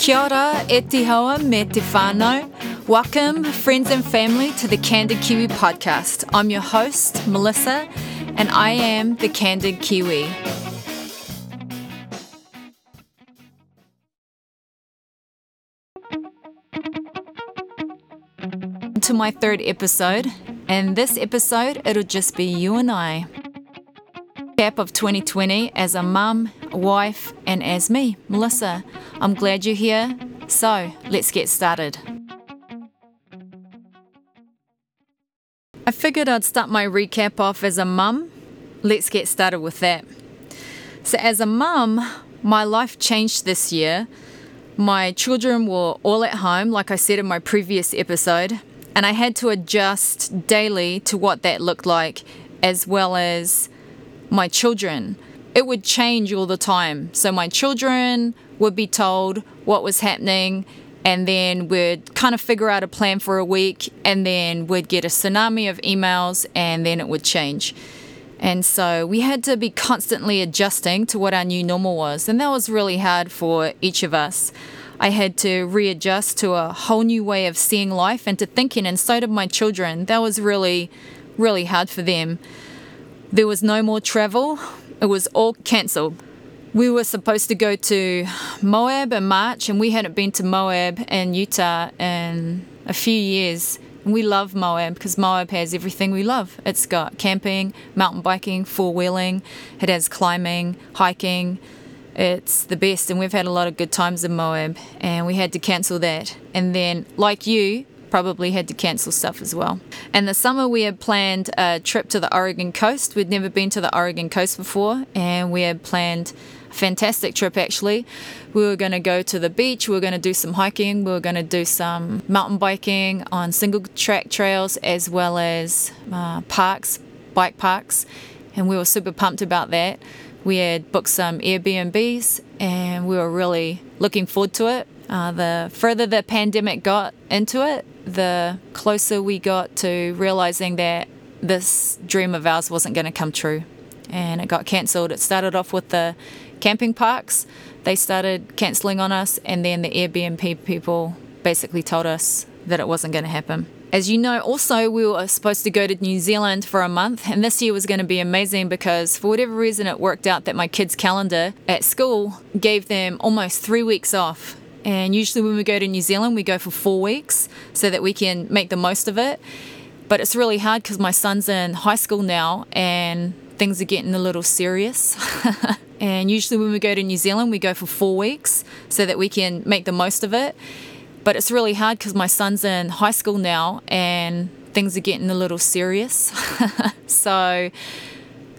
Kia ora, e te me te whānau. Welcome, friends and family, to the Candid Kiwi podcast. I'm your host, Melissa, and I am the Candid Kiwi. To my third episode, and this episode, it'll just be you and I. Cap of 2020 as a mum, wife, and as me, Melissa. I'm glad you're here. So, let's get started. I figured I'd start my recap off as a mum. Let's get started with that. So, as a mum, my life changed this year. My children were all at home, like I said in my previous episode, and I had to adjust daily to what that looked like, as well as my children. It would change all the time. So my children would be told what was happening, and then we'd kind of figure out a plan for a week, and then we'd get a tsunami of emails, and then it would change. And so we had to be constantly adjusting to what our new normal was, and that was really hard for each of us. I had to readjust to a whole new way of seeing life and to thinking, and so did my children. That was really, really hard for them. There was no more travel, it was all cancelled. We were supposed to go to Moab in March, and we hadn't been to Moab in Utah in a few years. And we love Moab because Moab has everything we love. It's got camping, mountain biking, four wheeling, it has climbing, hiking. It's the best, and we've had a lot of good times in Moab, and we had to cancel that. And then, like you, probably had to cancel stuff as well. And the summer we had planned a trip to the Oregon coast. We'd never been to the Oregon coast before, and we had planned a fantastic trip actually. We were going to go to the beach, we were going to do some hiking, we were going to do some mountain biking on single track trails as well as uh, parks, bike parks, and we were super pumped about that. We had booked some Airbnbs and we were really looking forward to it. Uh, the further the pandemic got into it, the closer we got to realizing that this dream of ours wasn't going to come true. And it got cancelled. It started off with the camping parks, they started cancelling on us, and then the Airbnb people basically told us that it wasn't going to happen. As you know, also, we were supposed to go to New Zealand for a month, and this year was going to be amazing because for whatever reason, it worked out that my kids' calendar at school gave them almost three weeks off. And usually, when we go to New Zealand, we go for four weeks so that we can make the most of it. But it's really hard because my son's in high school now and things are getting a little serious. and usually, when we go to New Zealand, we go for four weeks so that we can make the most of it. But it's really hard because my son's in high school now and things are getting a little serious. so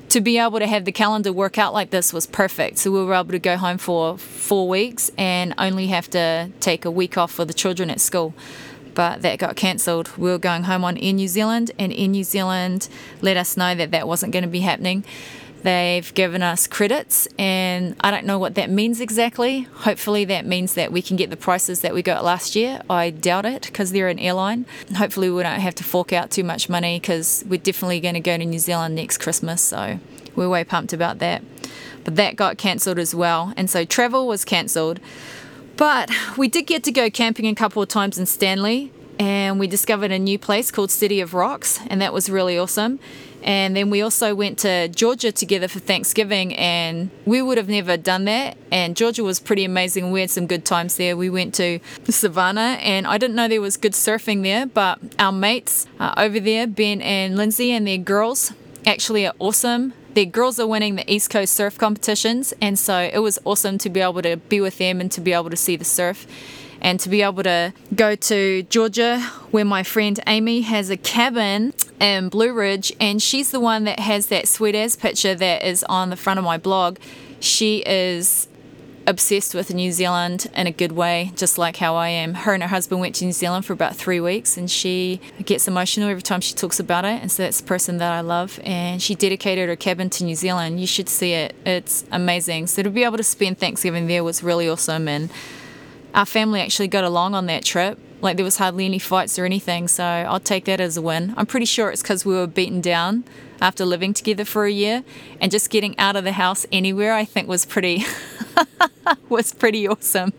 to be able to have the calendar work out like this was perfect. So we were able to go home for four weeks and only have to take a week off for the children at school. But that got cancelled. We were going home on Air New Zealand, and Air New Zealand let us know that that wasn't going to be happening. They've given us credits, and I don't know what that means exactly. Hopefully, that means that we can get the prices that we got last year. I doubt it because they're an airline. Hopefully, we don't have to fork out too much money because we're definitely going to go to New Zealand next Christmas. So, we're way pumped about that. But that got cancelled as well, and so travel was cancelled. But we did get to go camping a couple of times in Stanley, and we discovered a new place called City of Rocks, and that was really awesome. And then we also went to Georgia together for Thanksgiving, and we would have never done that. And Georgia was pretty amazing. We had some good times there. We went to Savannah, and I didn't know there was good surfing there, but our mates uh, over there, Ben and Lindsay, and their girls, actually are awesome. Their girls are winning the East Coast surf competitions, and so it was awesome to be able to be with them and to be able to see the surf and to be able to go to Georgia where my friend Amy has a cabin in Blue Ridge and she's the one that has that sweet ass picture that is on the front of my blog. She is obsessed with New Zealand in a good way, just like how I am. Her and her husband went to New Zealand for about three weeks, and she gets emotional every time she talks about it. And so that's the person that I love. And she dedicated her cabin to New Zealand. You should see it, it's amazing. So to be able to spend Thanksgiving there was really awesome. And our family actually got along on that trip. Like there was hardly any fights or anything, so I'll take that as a win. I'm pretty sure it's because we were beaten down after living together for a year, and just getting out of the house anywhere I think was pretty was pretty awesome.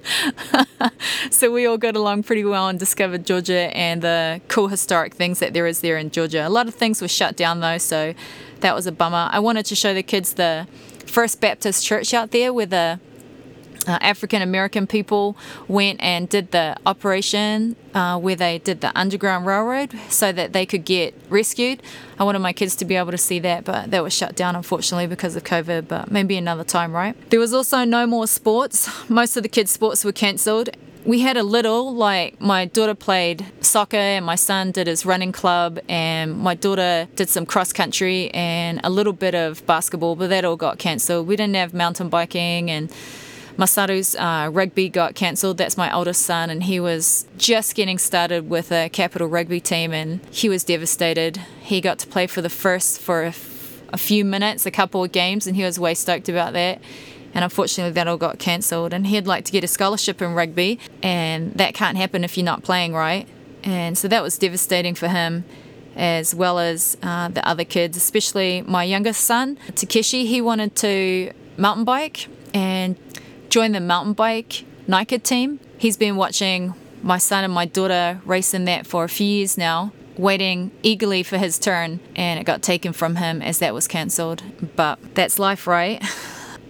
so we all got along pretty well and discovered Georgia and the cool historic things that there is there in Georgia. A lot of things were shut down though, so that was a bummer. I wanted to show the kids the First Baptist Church out there where the uh, African American people went and did the operation uh, where they did the Underground Railroad so that they could get rescued. I wanted my kids to be able to see that, but that was shut down unfortunately because of COVID, but maybe another time, right? There was also no more sports. Most of the kids' sports were cancelled. We had a little, like my daughter played soccer and my son did his running club and my daughter did some cross country and a little bit of basketball, but that all got cancelled. We didn't have mountain biking and Masaru's uh, rugby got cancelled. That's my oldest son, and he was just getting started with a capital rugby team, and he was devastated. He got to play for the first for a, f- a few minutes, a couple of games, and he was way stoked about that. And unfortunately, that all got cancelled. And he'd like to get a scholarship in rugby, and that can't happen if you're not playing right. And so that was devastating for him as well as uh, the other kids, especially my youngest son, Takeshi. He wanted to mountain bike and joined the mountain bike NICA team. He's been watching my son and my daughter race in that for a few years now, waiting eagerly for his turn, and it got taken from him as that was cancelled. But that's life, right?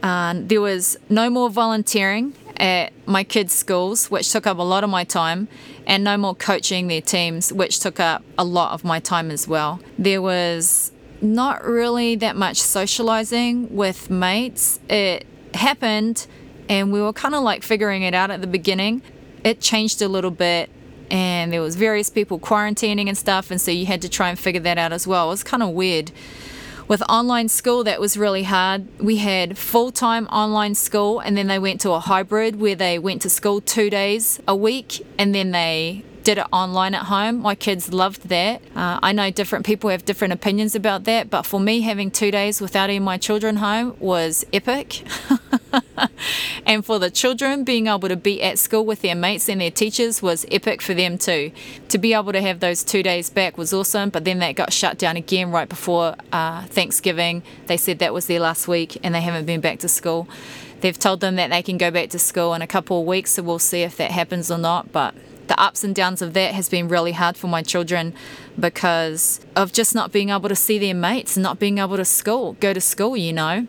Uh, there was no more volunteering at my kids' schools, which took up a lot of my time, and no more coaching their teams, which took up a lot of my time as well. There was not really that much socializing with mates. It happened and we were kind of like figuring it out at the beginning. It changed a little bit and there was various people quarantining and stuff and so you had to try and figure that out as well. It was kind of weird. With online school that was really hard. We had full-time online school and then they went to a hybrid where they went to school 2 days a week and then they did it online at home. My kids loved that. Uh, I know different people have different opinions about that, but for me, having two days without any of my children home was epic. and for the children, being able to be at school with their mates and their teachers was epic for them too. To be able to have those two days back was awesome, but then that got shut down again right before uh, Thanksgiving. They said that was their last week and they haven't been back to school. They've told them that they can go back to school in a couple of weeks, so we'll see if that happens or not. But the ups and downs of that has been really hard for my children because of just not being able to see their mates and not being able to school, go to school, you know.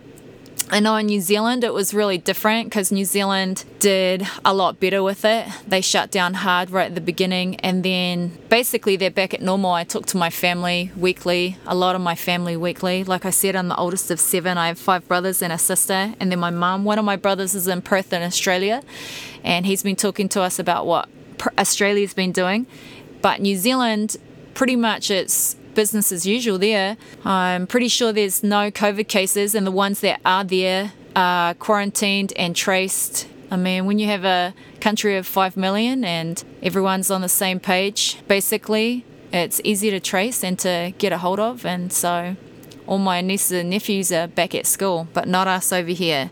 I know in New Zealand it was really different because New Zealand did a lot better with it. They shut down hard right at the beginning and then basically they're back at normal. I talk to my family weekly, a lot of my family weekly. Like I said, I'm the oldest of seven. I have five brothers and a sister, and then my mum. One of my brothers is in Perth in Australia, and he's been talking to us about what Australia's been doing. But New Zealand, pretty much it's business as usual there. I'm pretty sure there's no COVID cases, and the ones that are there are quarantined and traced. I mean, when you have a country of 5 million and everyone's on the same page, basically, it's easy to trace and to get a hold of. And so all my nieces and nephews are back at school, but not us over here.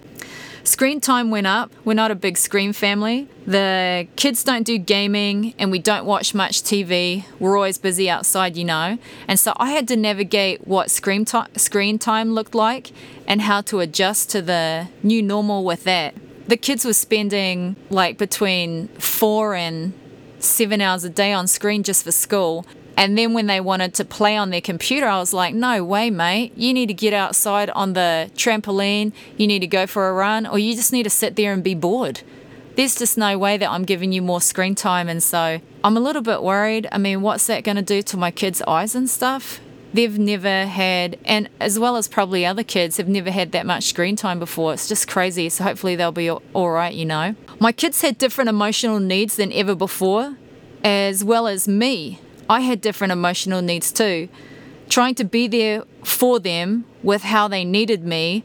Screen time went up. We're not a big screen family. The kids don't do gaming and we don't watch much TV. We're always busy outside, you know. And so I had to navigate what screen, to- screen time looked like and how to adjust to the new normal with that. The kids were spending like between four and seven hours a day on screen just for school. And then when they wanted to play on their computer, I was like, no way, mate. You need to get outside on the trampoline, you need to go for a run, or you just need to sit there and be bored. There's just no way that I'm giving you more screen time. And so I'm a little bit worried. I mean, what's that going to do to my kids' eyes and stuff? They've never had, and as well as probably other kids, have never had that much screen time before. It's just crazy. So hopefully they'll be all right, you know. My kids had different emotional needs than ever before, as well as me. I had different emotional needs too. Trying to be there for them with how they needed me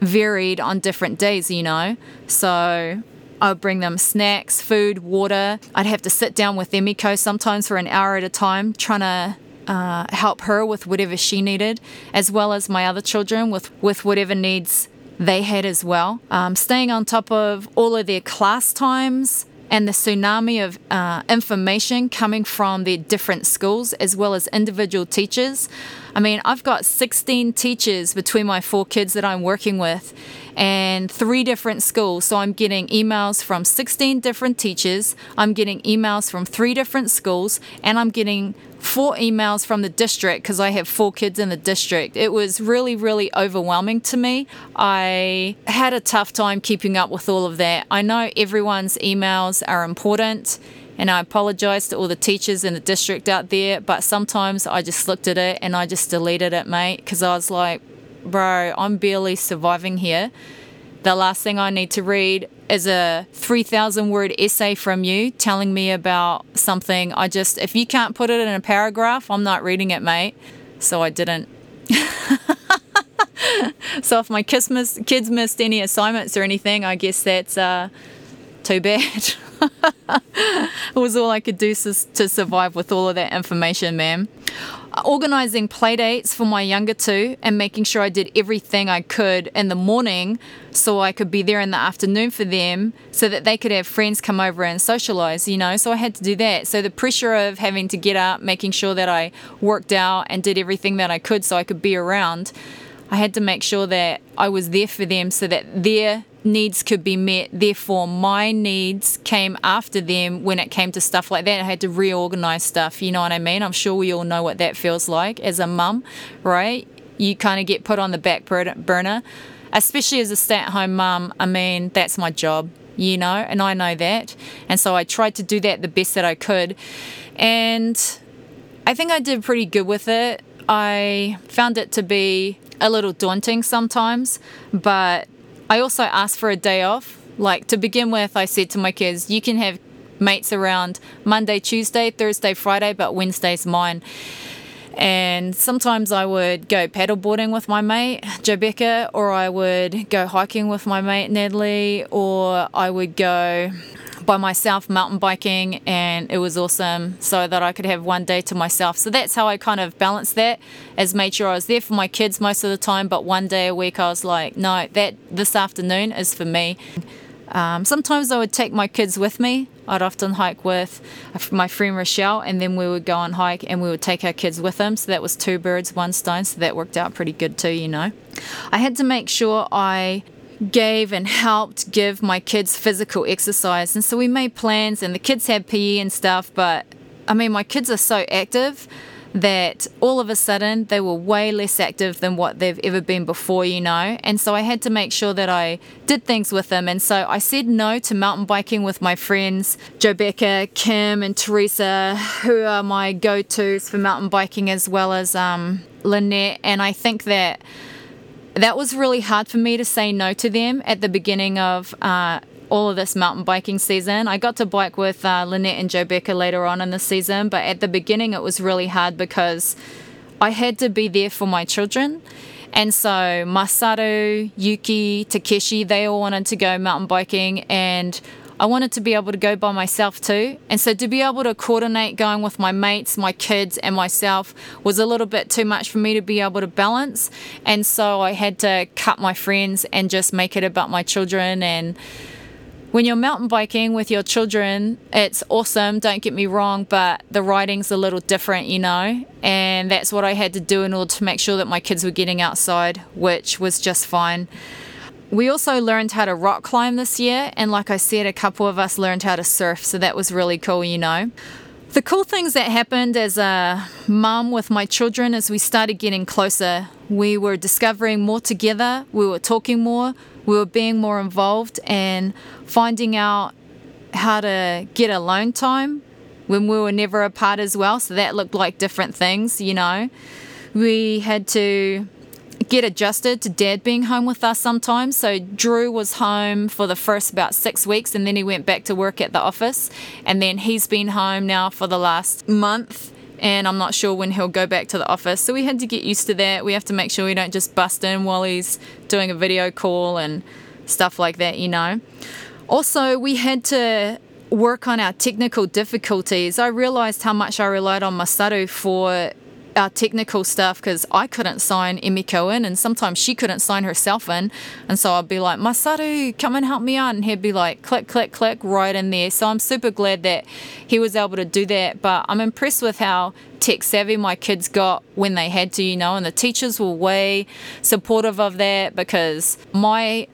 varied on different days, you know. So I'd bring them snacks, food, water. I'd have to sit down with Emiko sometimes for an hour at a time, trying to uh, help her with whatever she needed, as well as my other children with, with whatever needs they had as well. Um, staying on top of all of their class times, and the tsunami of uh, information coming from the different schools as well as individual teachers. I mean, I've got 16 teachers between my four kids that I'm working with and three different schools. So I'm getting emails from 16 different teachers, I'm getting emails from three different schools, and I'm getting four emails from the district because I have four kids in the district. It was really, really overwhelming to me. I had a tough time keeping up with all of that. I know everyone's emails are important. And I apologize to all the teachers in the district out there, but sometimes I just looked at it and I just deleted it, mate, because I was like, bro, I'm barely surviving here. The last thing I need to read is a 3,000 word essay from you telling me about something. I just, if you can't put it in a paragraph, I'm not reading it, mate. So I didn't. so if my kids missed, kids missed any assignments or anything, I guess that's uh, too bad. it was all I could do to survive with all of that information, man organizing playdates for my younger two and making sure I did everything I could in the morning so I could be there in the afternoon for them so that they could have friends come over and socialize, you know. So I had to do that. So the pressure of having to get up, making sure that I worked out and did everything that I could so I could be around, I had to make sure that I was there for them so that their needs could be met. Therefore, my needs came after them when it came to stuff like that. I had to reorganize stuff. You know what I mean? I'm sure we all know what that feels like as a mum, right? You kind of get put on the back burner, especially as a stay at home mum. I mean, that's my job, you know, and I know that. And so I tried to do that the best that I could. And I think I did pretty good with it. I found it to be a little daunting sometimes, but I also asked for a day off. Like to begin with, I said to my kids, you can have mates around Monday, Tuesday, Thursday, Friday, but Wednesday's mine. And sometimes I would go paddleboarding with my mate, Jobecca, or I would go hiking with my mate, Natalie, or I would go by myself mountain biking and it was awesome so that I could have one day to myself. So that's how I kind of balanced that as made sure I was there for my kids most of the time, but one day a week I was like, no, that this afternoon is for me. Um, sometimes I would take my kids with me. I'd often hike with my friend Rochelle, and then we would go on hike and we would take our kids with them. So that was two birds, one stone. So that worked out pretty good too, you know. I had to make sure I gave and helped give my kids physical exercise. And so we made plans, and the kids had PE and stuff. But I mean, my kids are so active that all of a sudden they were way less active than what they've ever been before, you know. And so I had to make sure that I did things with them. And so I said no to mountain biking with my friends, Jobecca, Kim, and Teresa, who are my go tos for mountain biking, as well as um, Lynette. And I think that that was really hard for me to say no to them at the beginning of uh, all of this mountain biking season. I got to bike with uh, Lynette and Jobecca later on in the season, but at the beginning it was really hard because I had to be there for my children. And so Masaru, Yuki, Takeshi, they all wanted to go mountain biking and I wanted to be able to go by myself too. And so to be able to coordinate going with my mates, my kids, and myself was a little bit too much for me to be able to balance. And so I had to cut my friends and just make it about my children and when you're mountain biking with your children, it's awesome, don't get me wrong, but the riding's a little different, you know? And that's what I had to do in order to make sure that my kids were getting outside, which was just fine. We also learned how to rock climb this year, and like I said, a couple of us learned how to surf, so that was really cool, you know. The cool things that happened as a uh, mum with my children as we started getting closer, we were discovering more together, we were talking more, we were being more involved, and finding out how to get alone time when we were never apart as well. So that looked like different things, you know. We had to get adjusted to dad being home with us sometimes. So Drew was home for the first about six weeks and then he went back to work at the office. And then he's been home now for the last month. And I'm not sure when he'll go back to the office. So we had to get used to that. We have to make sure we don't just bust in while he's doing a video call and stuff like that, you know. Also, we had to work on our technical difficulties. I realized how much I relied on Masaru for our technical stuff because I couldn't sign Emiko in and sometimes she couldn't sign herself in. And so I'd be like, Masaru, come and help me out. And he'd be like, click, click, click, right in there. So I'm super glad that he was able to do that. But I'm impressed with how tech savvy my kids got when they had to, you know, and the teachers were way supportive of that because my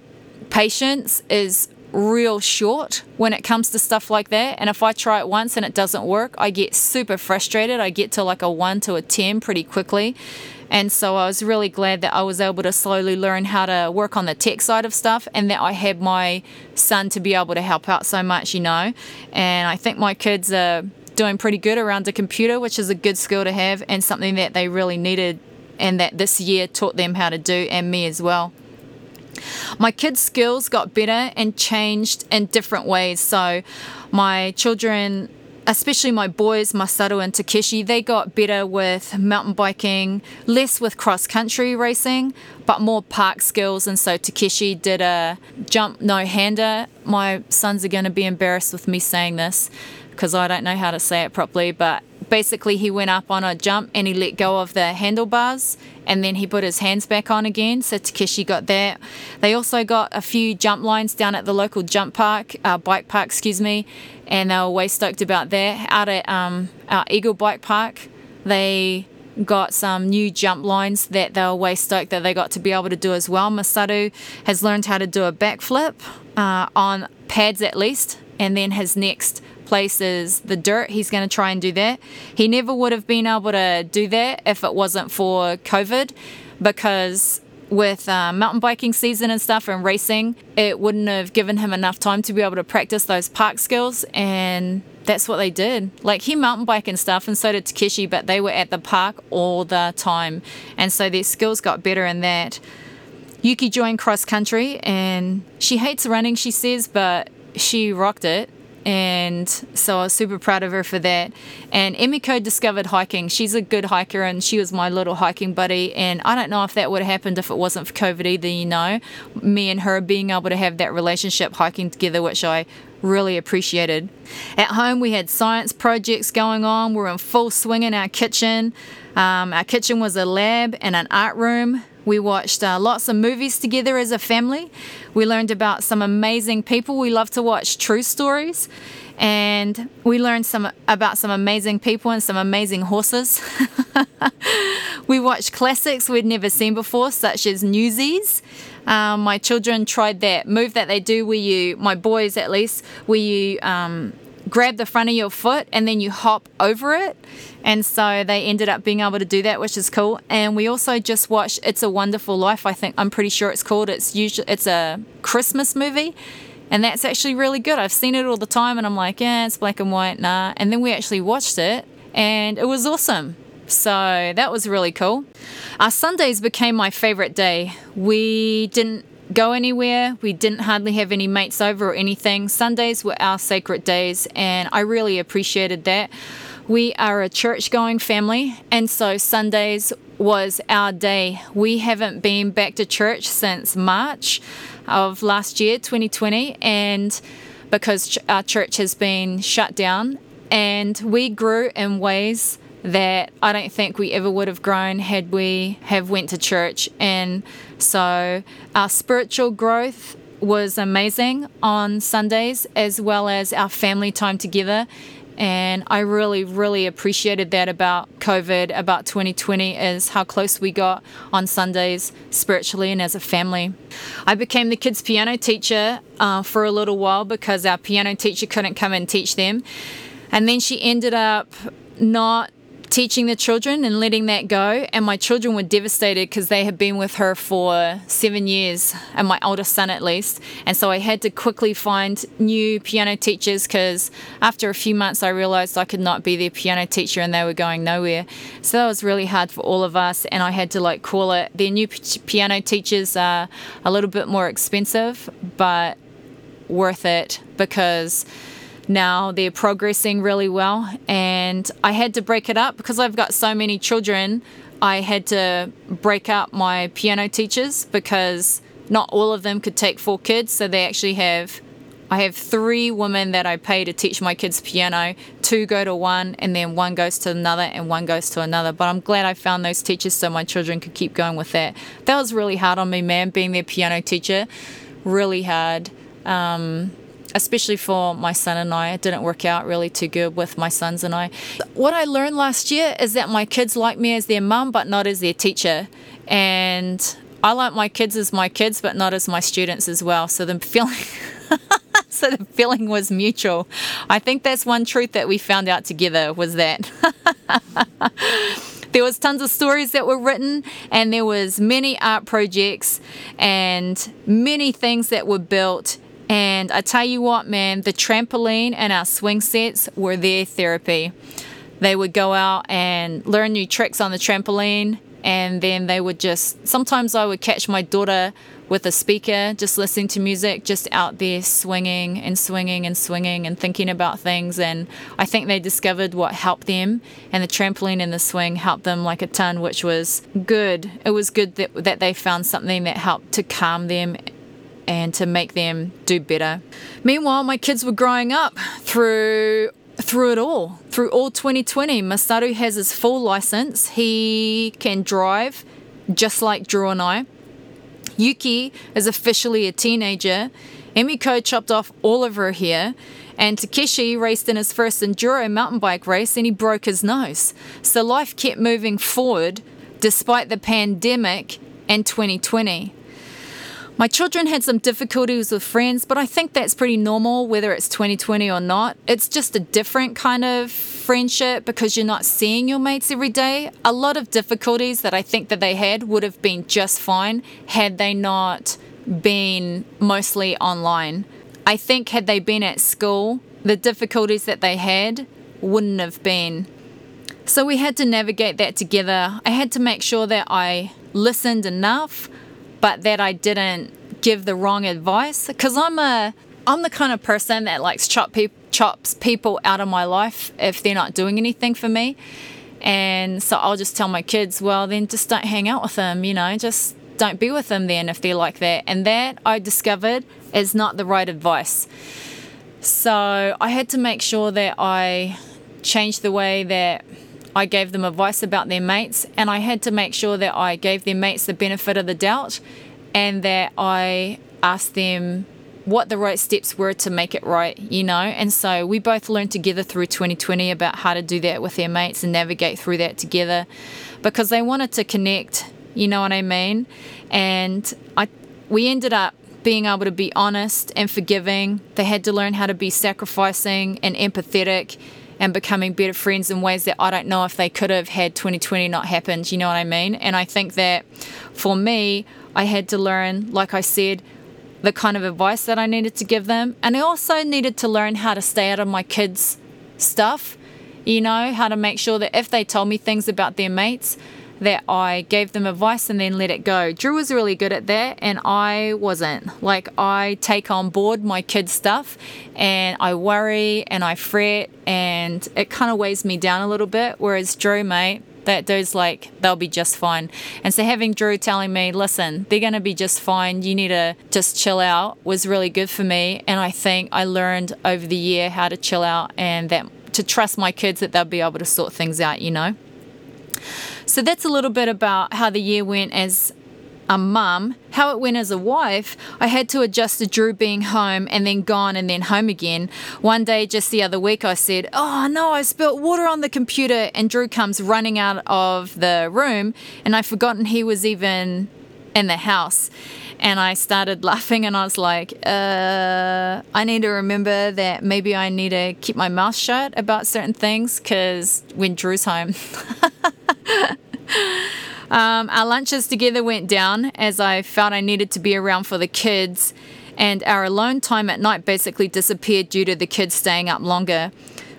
patience is real short when it comes to stuff like that. And if I try it once and it doesn't work, I get super frustrated. I get to like a 1 to a 10 pretty quickly. And so I was really glad that I was able to slowly learn how to work on the tech side of stuff and that I had my son to be able to help out so much, you know. And I think my kids are doing pretty good around the computer, which is a good skill to have and something that they really needed and that this year taught them how to do and me as well. My kids' skills got better and changed in different ways. So, my children, especially my boys, Masaru and Takeshi, they got better with mountain biking, less with cross country racing, but more park skills. And so, Takeshi did a jump no hander. My sons are going to be embarrassed with me saying this because I don't know how to say it properly, but basically he went up on a jump and he let go of the handlebars and then he put his hands back on again. So Takeshi got that. They also got a few jump lines down at the local jump park, uh, bike park, excuse me, and they were way stoked about that. Out at um, our Eagle Bike Park, they got some new jump lines that they were way stoked that they got to be able to do as well. Masaru has learned how to do a backflip uh, on pads at least, and then his next places the dirt, he's going to try and do that. He never would have been able to do that if it wasn't for COVID because with uh, mountain biking season and stuff and racing, it wouldn't have given him enough time to be able to practice those park skills. And that's what they did. Like he mountain bike and stuff, and so did Takeshi, but they were at the park all the time. And so their skills got better in that. Yuki joined cross country and she hates running, she says, but she rocked it and so I was super proud of her for that. And Emiko discovered hiking. She's a good hiker, and she was my little hiking buddy. And I don't know if that would have happened if it wasn't for COVID either. You know, me and her being able to have that relationship hiking together, which I really appreciated. At home, we had science projects going on. We're in full swing in our kitchen. Um, our kitchen was a lab and an art room. We watched uh, lots of movies together as a family. We learned about some amazing people. We love to watch true stories. And we learned some about some amazing people and some amazing horses. we watched classics we'd never seen before, such as Newsies. Um, my children tried that move that they do where you, my boys at least, where you um, grab the front of your foot and then you hop over it. And so they ended up being able to do that, which is cool. And we also just watched It's a Wonderful Life. I think I'm pretty sure it's called. It's usually it's a Christmas movie. And that's actually really good. I've seen it all the time and I'm like, yeah, it's black and white, nah. And then we actually watched it and it was awesome. So that was really cool. Our Sundays became my favorite day. We didn't go anywhere. We didn't hardly have any mates over or anything. Sundays were our sacred days, and I really appreciated that. We are a church going family, and so Sundays was our day. We haven't been back to church since March of last year, 2020, and because our church has been shut down, and we grew in ways that I don't think we ever would have grown had we have went to church. And so our spiritual growth was amazing on Sundays as well as our family time together. And I really, really appreciated that about COVID, about 2020, is how close we got on Sundays spiritually and as a family. I became the kids' piano teacher uh, for a little while because our piano teacher couldn't come and teach them. And then she ended up not teaching the children and letting that go. And my children were devastated because they had been with her for seven years, and my oldest son at least. And so I had to quickly find new piano teachers because after a few months, I realized I could not be their piano teacher and they were going nowhere. So that was really hard for all of us. And I had to like call it. Their new piano teachers are a little bit more expensive, but worth it because now they're progressing really well. And I had to break it up because I've got so many children. I had to break up my piano teachers because not all of them could take four kids. So they actually have I have three women that I pay to teach my kids piano. Two go to one, and then one goes to another, and one goes to another. But I'm glad I found those teachers so my children could keep going with that. That was really hard on me, man, being their piano teacher. Really hard. Um, especially for my son and I. It didn't work out really too good with my sons and I. What I learned last year is that my kids like me as their mum, but not as their teacher. And I like my kids as my kids, but not as my students as well. So the feeling. so the feeling was mutual. I think that's one truth that we found out together was that there was tons of stories that were written and there was many art projects and many things that were built and I tell you what, man, the trampoline and our swing sets were their therapy. They would go out and learn new tricks on the trampoline, and then they would just. Sometimes I would catch my daughter with a speaker, just listening to music, just out there swinging and swinging and swinging and thinking about things. And I think they discovered what helped them, and the trampoline and the swing helped them like a ton, which was good. It was good that, that they found something that helped to calm them and to make them do better. Meanwhile, my kids were growing up through through it all, through all 2020. Masaru has his full license. He can drive just like Drew and I. Yuki is officially a teenager. Emiko chopped off all of her hair. And Takeshi raced in his first enduro mountain bike race and he broke his nose. So life kept moving forward despite the pandemic and 2020. My children had some difficulties with friends, but I think that's pretty normal whether it's 2020 or not. It's just a different kind of friendship because you're not seeing your mates every day. A lot of difficulties that I think that they had would have been just fine had they not been mostly online. I think had they been at school, the difficulties that they had wouldn't have been. So we had to navigate that together. I had to make sure that I listened enough but that I didn't give the wrong advice because I'm a I'm the kind of person that likes chop pe- chops people out of my life if they're not doing anything for me. And so I'll just tell my kids, well, then just don't hang out with them, you know, just don't be with them then if they're like that. And that I discovered is not the right advice. So I had to make sure that I changed the way that I gave them advice about their mates, and I had to make sure that I gave their mates the benefit of the doubt and that I asked them what the right steps were to make it right, you know? And so we both learned together through 2020 about how to do that with their mates and navigate through that together because they wanted to connect, you know what I mean? And I we ended up being able to be honest and forgiving. They had to learn how to be sacrificing and empathetic and becoming better friends in ways that I don't know if they could have had 2020 not happened. You know what I mean? And I think that for me, I had to learn, like I said, the kind of advice that I needed to give them. And I also needed to learn how to stay out of my kids' stuff, you know, how to make sure that if they told me things about their mates, that I gave them advice and then let it go. Drew was really good at that, and I wasn't. Like, I take on board my kids' stuff and I worry and I fret, and it kind of weighs me down a little bit. Whereas Drew, mate, that dude's like, they'll be just fine. And so having Drew telling me, listen, they're going to be just fine, you need to just chill out, was really good for me. And I think I learned over the year how to chill out and that to trust my kids that they'll be able to sort things out, you know? So that's a little bit about how the year went as a mum. How it went as a wife, I had to adjust to Drew being home and then gone and then home again. One day, just the other week, I said, Oh no, I spilt water on the computer, and Drew comes running out of the room, and I'd forgotten he was even in the house. And I started laughing and I was like, uh, I need to remember that maybe I need to keep my mouth shut about certain things because when Drew's home. um, our lunches together went down as I felt I needed to be around for the kids, and our alone time at night basically disappeared due to the kids staying up longer.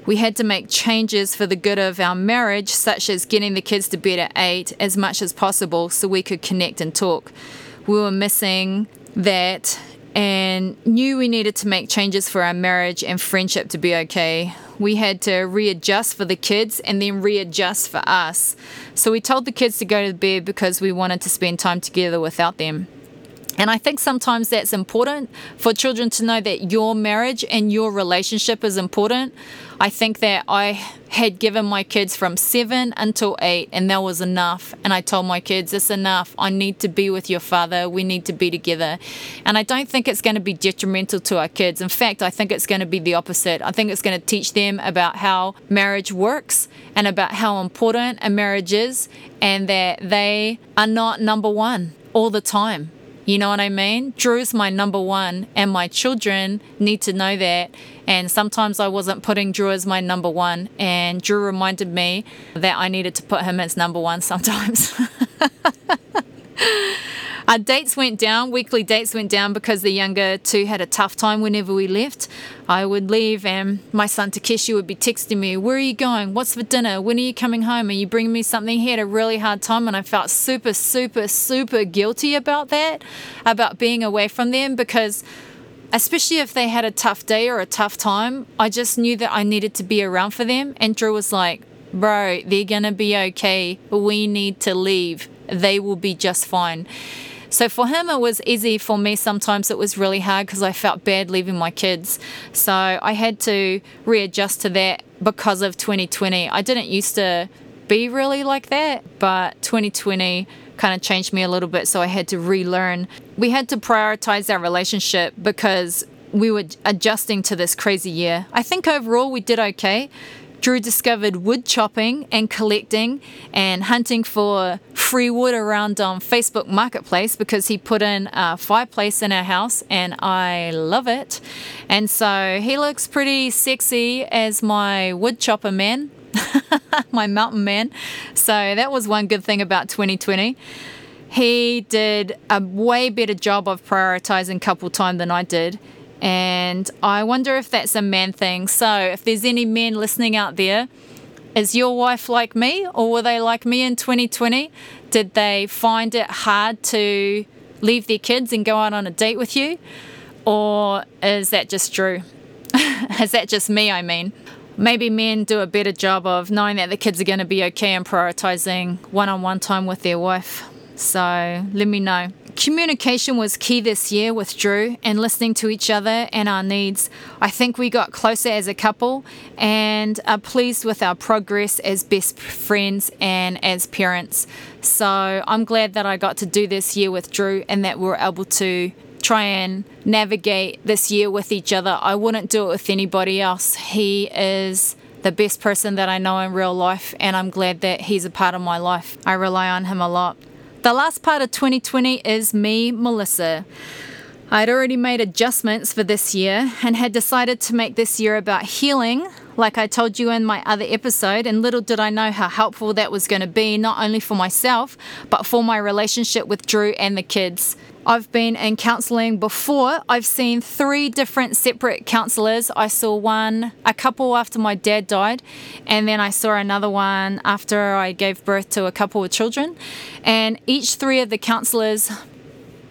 We had to make changes for the good of our marriage, such as getting the kids to bed at 8 as much as possible so we could connect and talk. We were missing that and knew we needed to make changes for our marriage and friendship to be okay. We had to readjust for the kids and then readjust for us. So we told the kids to go to bed because we wanted to spend time together without them. And I think sometimes that's important for children to know that your marriage and your relationship is important. I think that I had given my kids from seven until eight, and that was enough. And I told my kids, it's enough. I need to be with your father. We need to be together. And I don't think it's going to be detrimental to our kids. In fact, I think it's going to be the opposite. I think it's going to teach them about how marriage works and about how important a marriage is, and that they are not number one all the time you know what I mean? Drew's my number one, and my children need to know that. And sometimes I wasn't putting Drew as my number one, and Drew reminded me that I needed to put him as number one sometimes. Our dates went down, weekly dates went down because the younger two had a tough time whenever we left. I would leave and my son Takeshi would be texting me, Where are you going? What's for dinner? When are you coming home? Are you bringing me something? He had a really hard time and I felt super, super, super guilty about that, about being away from them because especially if they had a tough day or a tough time, I just knew that I needed to be around for them. And Drew was like, Bro, they're gonna be okay. We need to leave. They will be just fine. So for him, it was easy. For me, sometimes it was really hard because I felt bad leaving my kids. So I had to readjust to that because of 2020. I didn't used to be really like that, but 2020 kind of changed me a little bit. So I had to relearn. We had to prioritize our relationship because we were adjusting to this crazy year. I think overall we did okay. Drew discovered wood chopping and collecting and hunting for free wood around um, Facebook Marketplace because he put in a fireplace in our house and I love it. And so he looks pretty sexy as my wood chopper man, my mountain man. So that was one good thing about 2020 he did a way better job of prioritizing couple time than I did. And I wonder if that's a man thing. So, if there's any men listening out there, is your wife like me or were they like me in 2020? Did they find it hard to leave their kids and go out on a date with you? Or is that just Drew? is that just me, I mean? Maybe men do a better job of knowing that the kids are going to be okay and prioritizing one on one time with their wife. So let me know. Communication was key this year with Drew and listening to each other and our needs. I think we got closer as a couple and are pleased with our progress as best friends and as parents. So I'm glad that I got to do this year with Drew and that we are able to try and navigate this year with each other. I wouldn't do it with anybody else. He is the best person that I know in real life, and I'm glad that he's a part of my life. I rely on him a lot. The last part of 2020 is me, Melissa. I'd already made adjustments for this year and had decided to make this year about healing, like I told you in my other episode, and little did I know how helpful that was going to be, not only for myself, but for my relationship with Drew and the kids. I've been in counseling before. I've seen three different separate counselors. I saw one a couple after my dad died, and then I saw another one after I gave birth to a couple of children. And each three of the counselors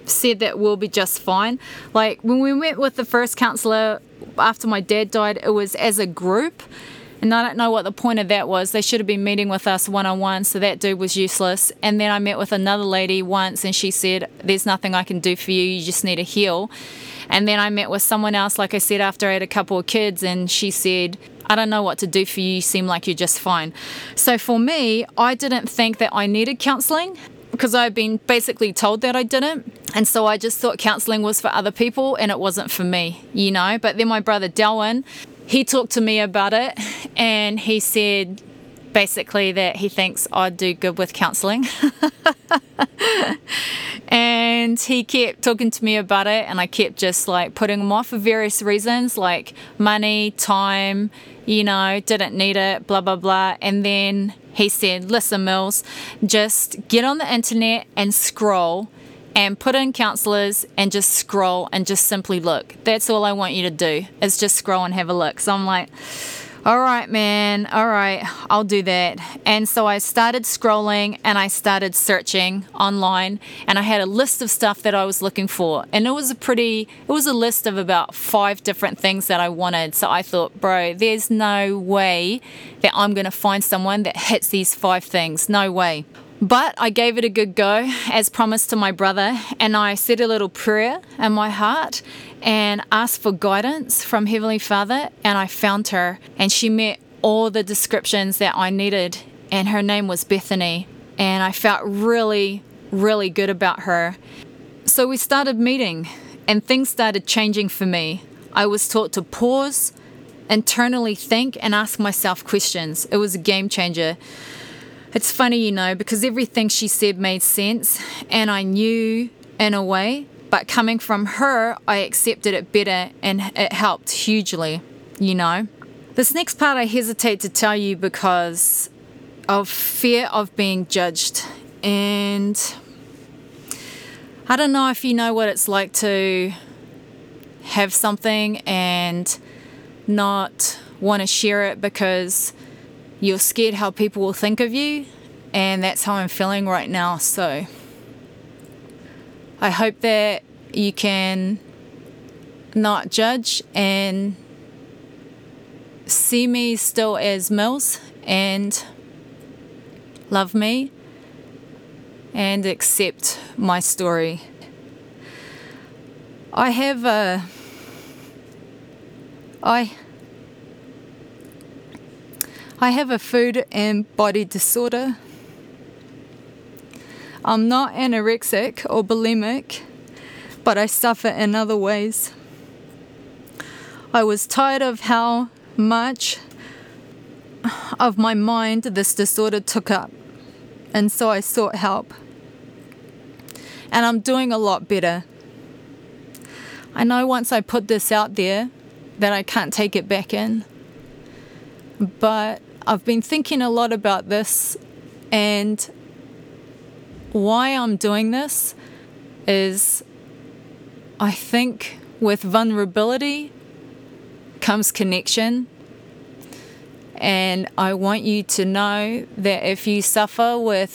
said that we'll be just fine. Like when we went with the first counselor after my dad died, it was as a group. And I don't know what the point of that was. They should have been meeting with us one on one, so that dude was useless. And then I met with another lady once, and she said, There's nothing I can do for you, you just need to heal. And then I met with someone else, like I said, after I had a couple of kids, and she said, I don't know what to do for you, you seem like you're just fine. So for me, I didn't think that I needed counseling because I've been basically told that I didn't. And so I just thought counseling was for other people and it wasn't for me, you know. But then my brother Delwyn, he talked to me about it and he said basically that he thinks I'd do good with counseling. and he kept talking to me about it and I kept just like putting him off for various reasons like money, time, you know, didn't need it, blah, blah, blah. And then he said, Listen, Mills, just get on the internet and scroll and put in counselors and just scroll and just simply look. That's all I want you to do is just scroll and have a look. So I'm like, all right, man, all right, I'll do that. And so I started scrolling and I started searching online and I had a list of stuff that I was looking for. And it was a pretty, it was a list of about five different things that I wanted. So I thought, bro, there's no way that I'm going to find someone that hits these five things. No way. But I gave it a good go, as promised to my brother, and I said a little prayer in my heart and asked for guidance from Heavenly Father, and I found her, and she met all the descriptions that I needed, and her name was Bethany, and I felt really, really good about her. So we started meeting, and things started changing for me. I was taught to pause, internally think, and ask myself questions. It was a game changer. It's funny, you know, because everything she said made sense and I knew in a way, but coming from her, I accepted it better and it helped hugely, you know. This next part I hesitate to tell you because of fear of being judged. And I don't know if you know what it's like to have something and not want to share it because you're scared how people will think of you, and that's how I'm feeling right now. So I hope that you can not judge and see me still as Mills and love me and accept my story. I have a I I have a food and body disorder. I'm not anorexic or bulimic, but I suffer in other ways. I was tired of how much of my mind this disorder took up, and so I sought help. And I'm doing a lot better. I know once I put this out there that I can't take it back in, but I've been thinking a lot about this, and why I'm doing this is I think with vulnerability comes connection. And I want you to know that if you suffer with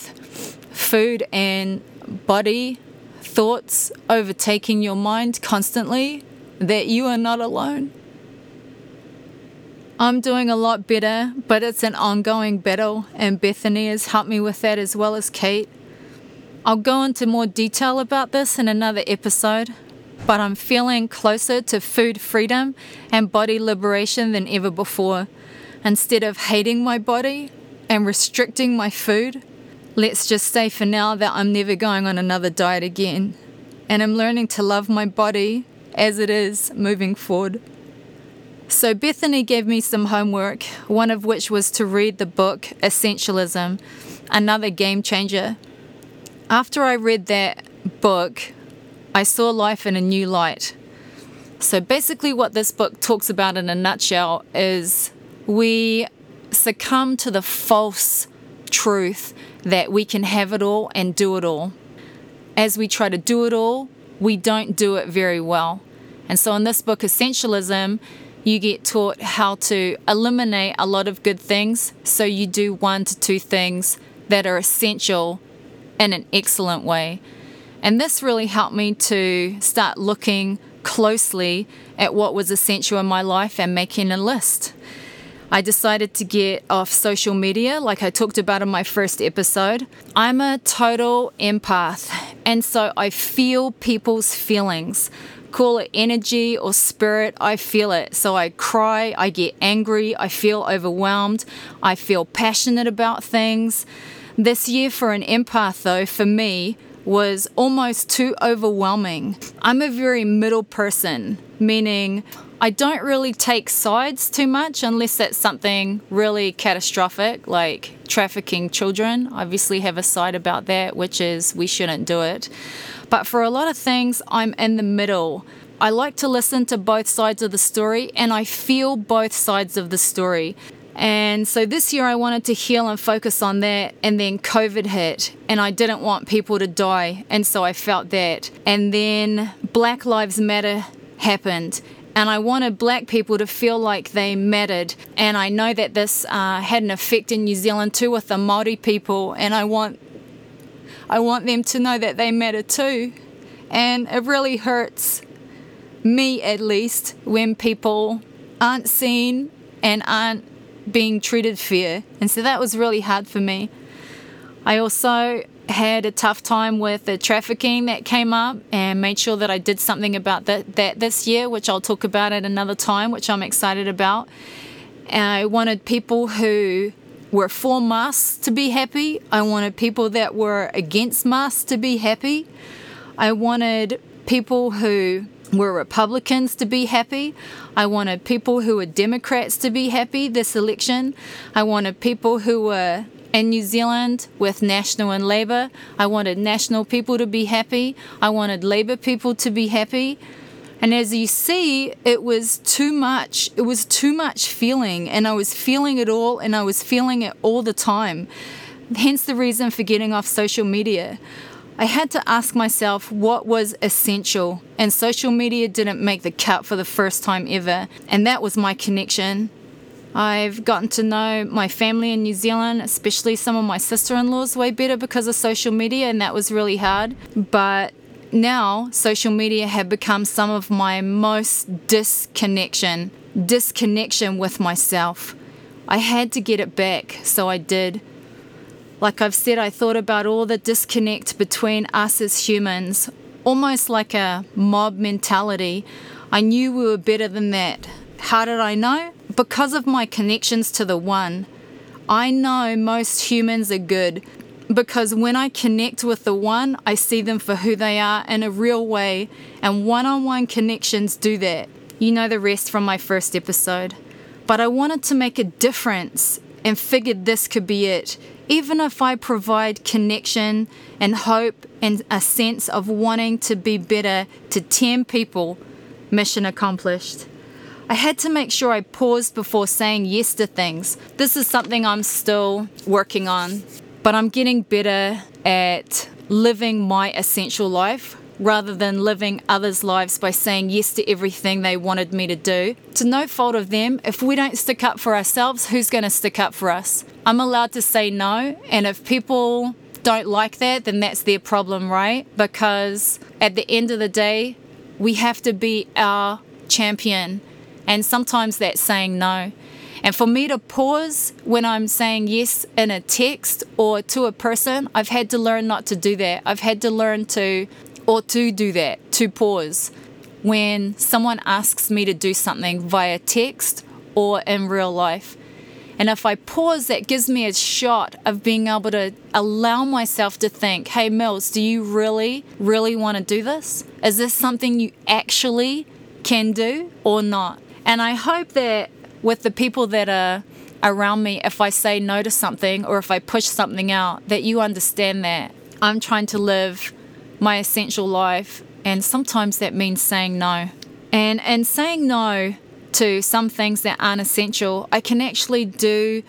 food and body thoughts overtaking your mind constantly, that you are not alone. I'm doing a lot better, but it's an ongoing battle, and Bethany has helped me with that as well as Kate. I'll go into more detail about this in another episode, but I'm feeling closer to food freedom and body liberation than ever before. Instead of hating my body and restricting my food, let's just say for now that I'm never going on another diet again. And I'm learning to love my body as it is moving forward. So, Bethany gave me some homework, one of which was to read the book Essentialism, another game changer. After I read that book, I saw life in a new light. So, basically, what this book talks about in a nutshell is we succumb to the false truth that we can have it all and do it all. As we try to do it all, we don't do it very well. And so, in this book, Essentialism, you get taught how to eliminate a lot of good things so you do one to two things that are essential in an excellent way. And this really helped me to start looking closely at what was essential in my life and making a list. I decided to get off social media, like I talked about in my first episode. I'm a total empath, and so I feel people's feelings call it energy or spirit, I feel it. So I cry, I get angry, I feel overwhelmed, I feel passionate about things. This year for an empath, though, for me, was almost too overwhelming. I'm a very middle person, meaning I don't really take sides too much unless that's something really catastrophic, like trafficking children. Obviously, have a side about that, which is we shouldn't do it. But for a lot of things, I'm in the middle. I like to listen to both sides of the story and I feel both sides of the story. And so this year I wanted to heal and focus on that. And then COVID hit, and I didn't want people to die. And so I felt that. And then Black Lives Matter happened. And I wanted black people to feel like they mattered. And I know that this uh, had an effect in New Zealand too with the Māori people. And I want I want them to know that they matter too. And it really hurts me, at least, when people aren't seen and aren't being treated fair. And so that was really hard for me. I also had a tough time with the trafficking that came up and made sure that I did something about that, that this year, which I'll talk about at another time, which I'm excited about. And I wanted people who were for masks to be happy. I wanted people that were against masks to be happy. I wanted people who were Republicans to be happy. I wanted people who were Democrats to be happy this election. I wanted people who were in New Zealand with National and Labour. I wanted National people to be happy. I wanted Labour people to be happy. And as you see, it was too much. It was too much feeling, and I was feeling it all, and I was feeling it all the time. Hence the reason for getting off social media. I had to ask myself what was essential, and social media didn't make the cut for the first time ever, and that was my connection. I've gotten to know my family in New Zealand, especially some of my sister in laws, way better because of social media, and that was really hard. But now social media have become some of my most disconnection disconnection with myself. I had to get it back so i did. Like i've said i thought about all the disconnect between us as humans almost like a mob mentality. I knew we were better than that how did i know because of my connections to the one i know most humans are good because when I connect with the one, I see them for who they are in a real way, and one on one connections do that. You know the rest from my first episode. But I wanted to make a difference and figured this could be it. Even if I provide connection and hope and a sense of wanting to be better to 10 people, mission accomplished. I had to make sure I paused before saying yes to things. This is something I'm still working on but I'm getting better at living my essential life rather than living others' lives by saying yes to everything they wanted me to do. To no fault of them, if we don't stick up for ourselves, who's going to stick up for us? I'm allowed to say no, and if people don't like that, then that's their problem, right? Because at the end of the day, we have to be our champion, and sometimes that's saying no. And for me to pause when I'm saying yes in a text or to a person, I've had to learn not to do that. I've had to learn to, or to do that, to pause when someone asks me to do something via text or in real life. And if I pause, that gives me a shot of being able to allow myself to think, hey, Mills, do you really, really want to do this? Is this something you actually can do or not? And I hope that with the people that are around me if I say no to something or if I push something out, that you understand that I'm trying to live my essential life, and sometimes that means saying no. And and saying no to some things that aren't essential, I can actually do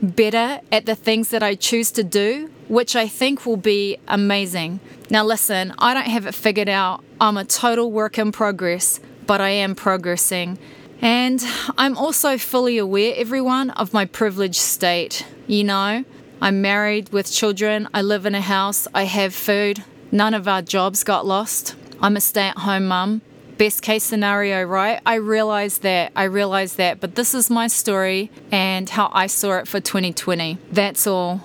better at the things that I choose to do, which I think will be amazing. Now listen, I don't have it figured out. I'm a total work in progress, but I am progressing. And I'm also fully aware, everyone, of my privileged state. You know, I'm married with children, I live in a house, I have food, none of our jobs got lost. I'm a stay at home mum. Best case scenario, right? I realize that, I realize that, but this is my story and how I saw it for 2020. That's all.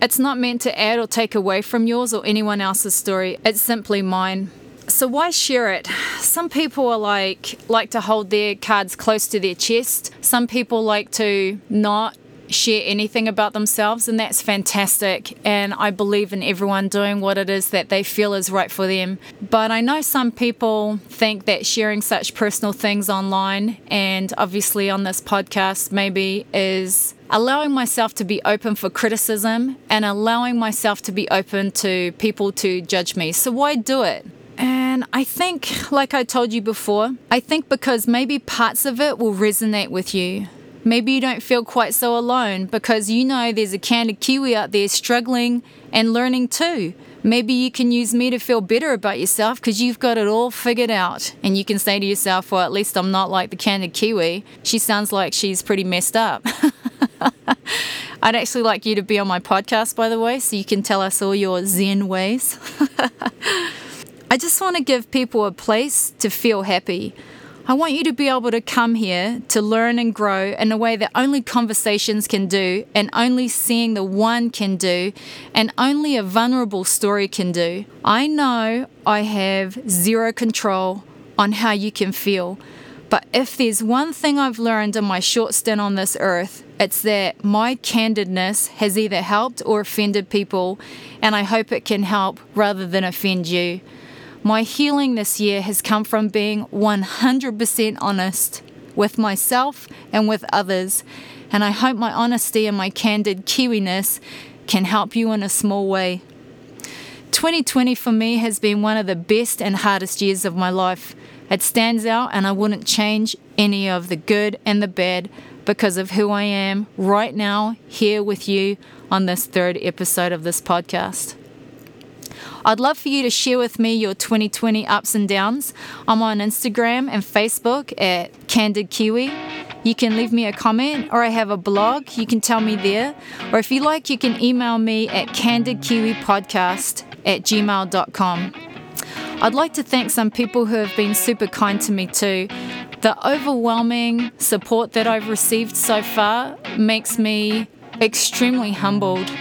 It's not meant to add or take away from yours or anyone else's story, it's simply mine so why share it? Some people are like like to hold their cards close to their chest. Some people like to not share anything about themselves and that's fantastic and I believe in everyone doing what it is that they feel is right for them. But I know some people think that sharing such personal things online and obviously on this podcast maybe is allowing myself to be open for criticism and allowing myself to be open to people to judge me. So why do it? And I think, like I told you before, I think because maybe parts of it will resonate with you. Maybe you don't feel quite so alone because you know there's a candid Kiwi out there struggling and learning too. Maybe you can use me to feel better about yourself because you've got it all figured out. And you can say to yourself, well, at least I'm not like the candid Kiwi. She sounds like she's pretty messed up. I'd actually like you to be on my podcast, by the way, so you can tell us all your Zen ways. I just want to give people a place to feel happy. I want you to be able to come here to learn and grow in a way that only conversations can do, and only seeing the one can do, and only a vulnerable story can do. I know I have zero control on how you can feel, but if there's one thing I've learned in my short stint on this earth, it's that my candidness has either helped or offended people, and I hope it can help rather than offend you. My healing this year has come from being 100% honest with myself and with others, and I hope my honesty and my candid Kiwiness can help you in a small way. 2020 for me has been one of the best and hardest years of my life. It stands out, and I wouldn't change any of the good and the bad because of who I am right now, here with you on this third episode of this podcast. I'd love for you to share with me your 2020 ups and downs. I'm on Instagram and Facebook at Candid Kiwi. You can leave me a comment, or I have a blog. You can tell me there. Or if you like, you can email me at candidkiwipodcast at gmail.com. I'd like to thank some people who have been super kind to me too. The overwhelming support that I've received so far makes me extremely humbled.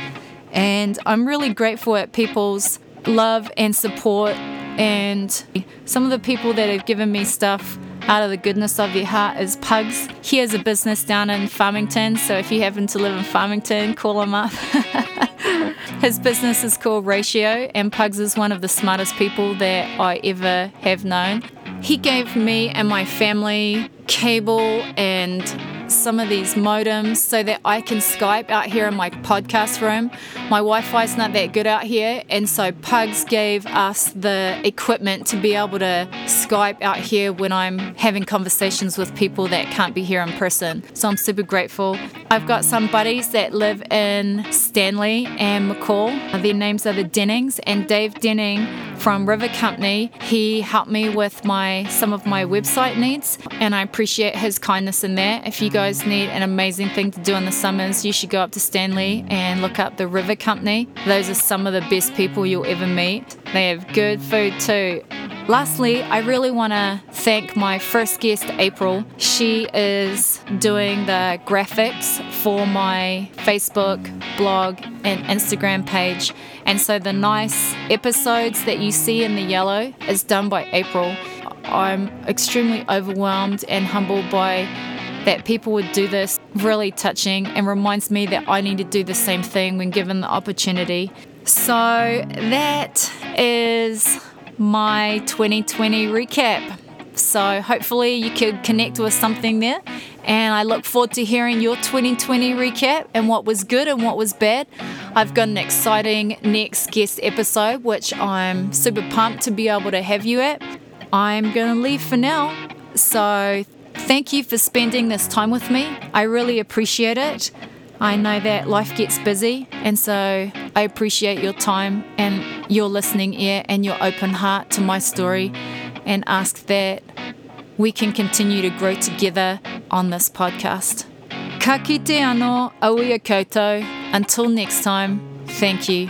And I'm really grateful at people's love and support and some of the people that have given me stuff out of the goodness of their heart is Pugs. He has a business down in Farmington, so if you happen to live in Farmington, call him up. His business is called Ratio, and Pugs is one of the smartest people that I ever have known. He gave me and my family cable and some of these modems so that I can Skype out here in my podcast room. My Wi Fi is not that good out here, and so Pugs gave us the equipment to be able to Skype out here when I'm having conversations with people that can't be here in person. So I'm super grateful. I've got some buddies that live in Stanley and McCall. Their names are the Dennings, and Dave Denning from River Company. He helped me with my some of my website needs, and I appreciate his kindness in that. If you guys need an amazing thing to do in the summers, you should go up to Stanley and look up the River Company. Those are some of the best people you'll ever meet. They have good food too. Lastly, I really want to thank my first guest, April. She is doing the graphics for my Facebook, blog, and Instagram page. And so the nice episodes that you see in the yellow is done by April. I'm extremely overwhelmed and humbled by that people would do this really touching and reminds me that I need to do the same thing when given the opportunity. So that is my 2020 recap. So hopefully you could connect with something there. And I look forward to hearing your 2020 recap and what was good and what was bad. I've got an exciting next guest episode, which I'm super pumped to be able to have you at. I'm going to leave for now. So thank you for spending this time with me. I really appreciate it. I know that life gets busy, and so I appreciate your time and your listening ear and your open heart to my story, and ask that we can continue to grow together on this podcast. Ka kite ano, awia koto. Until next time, thank you.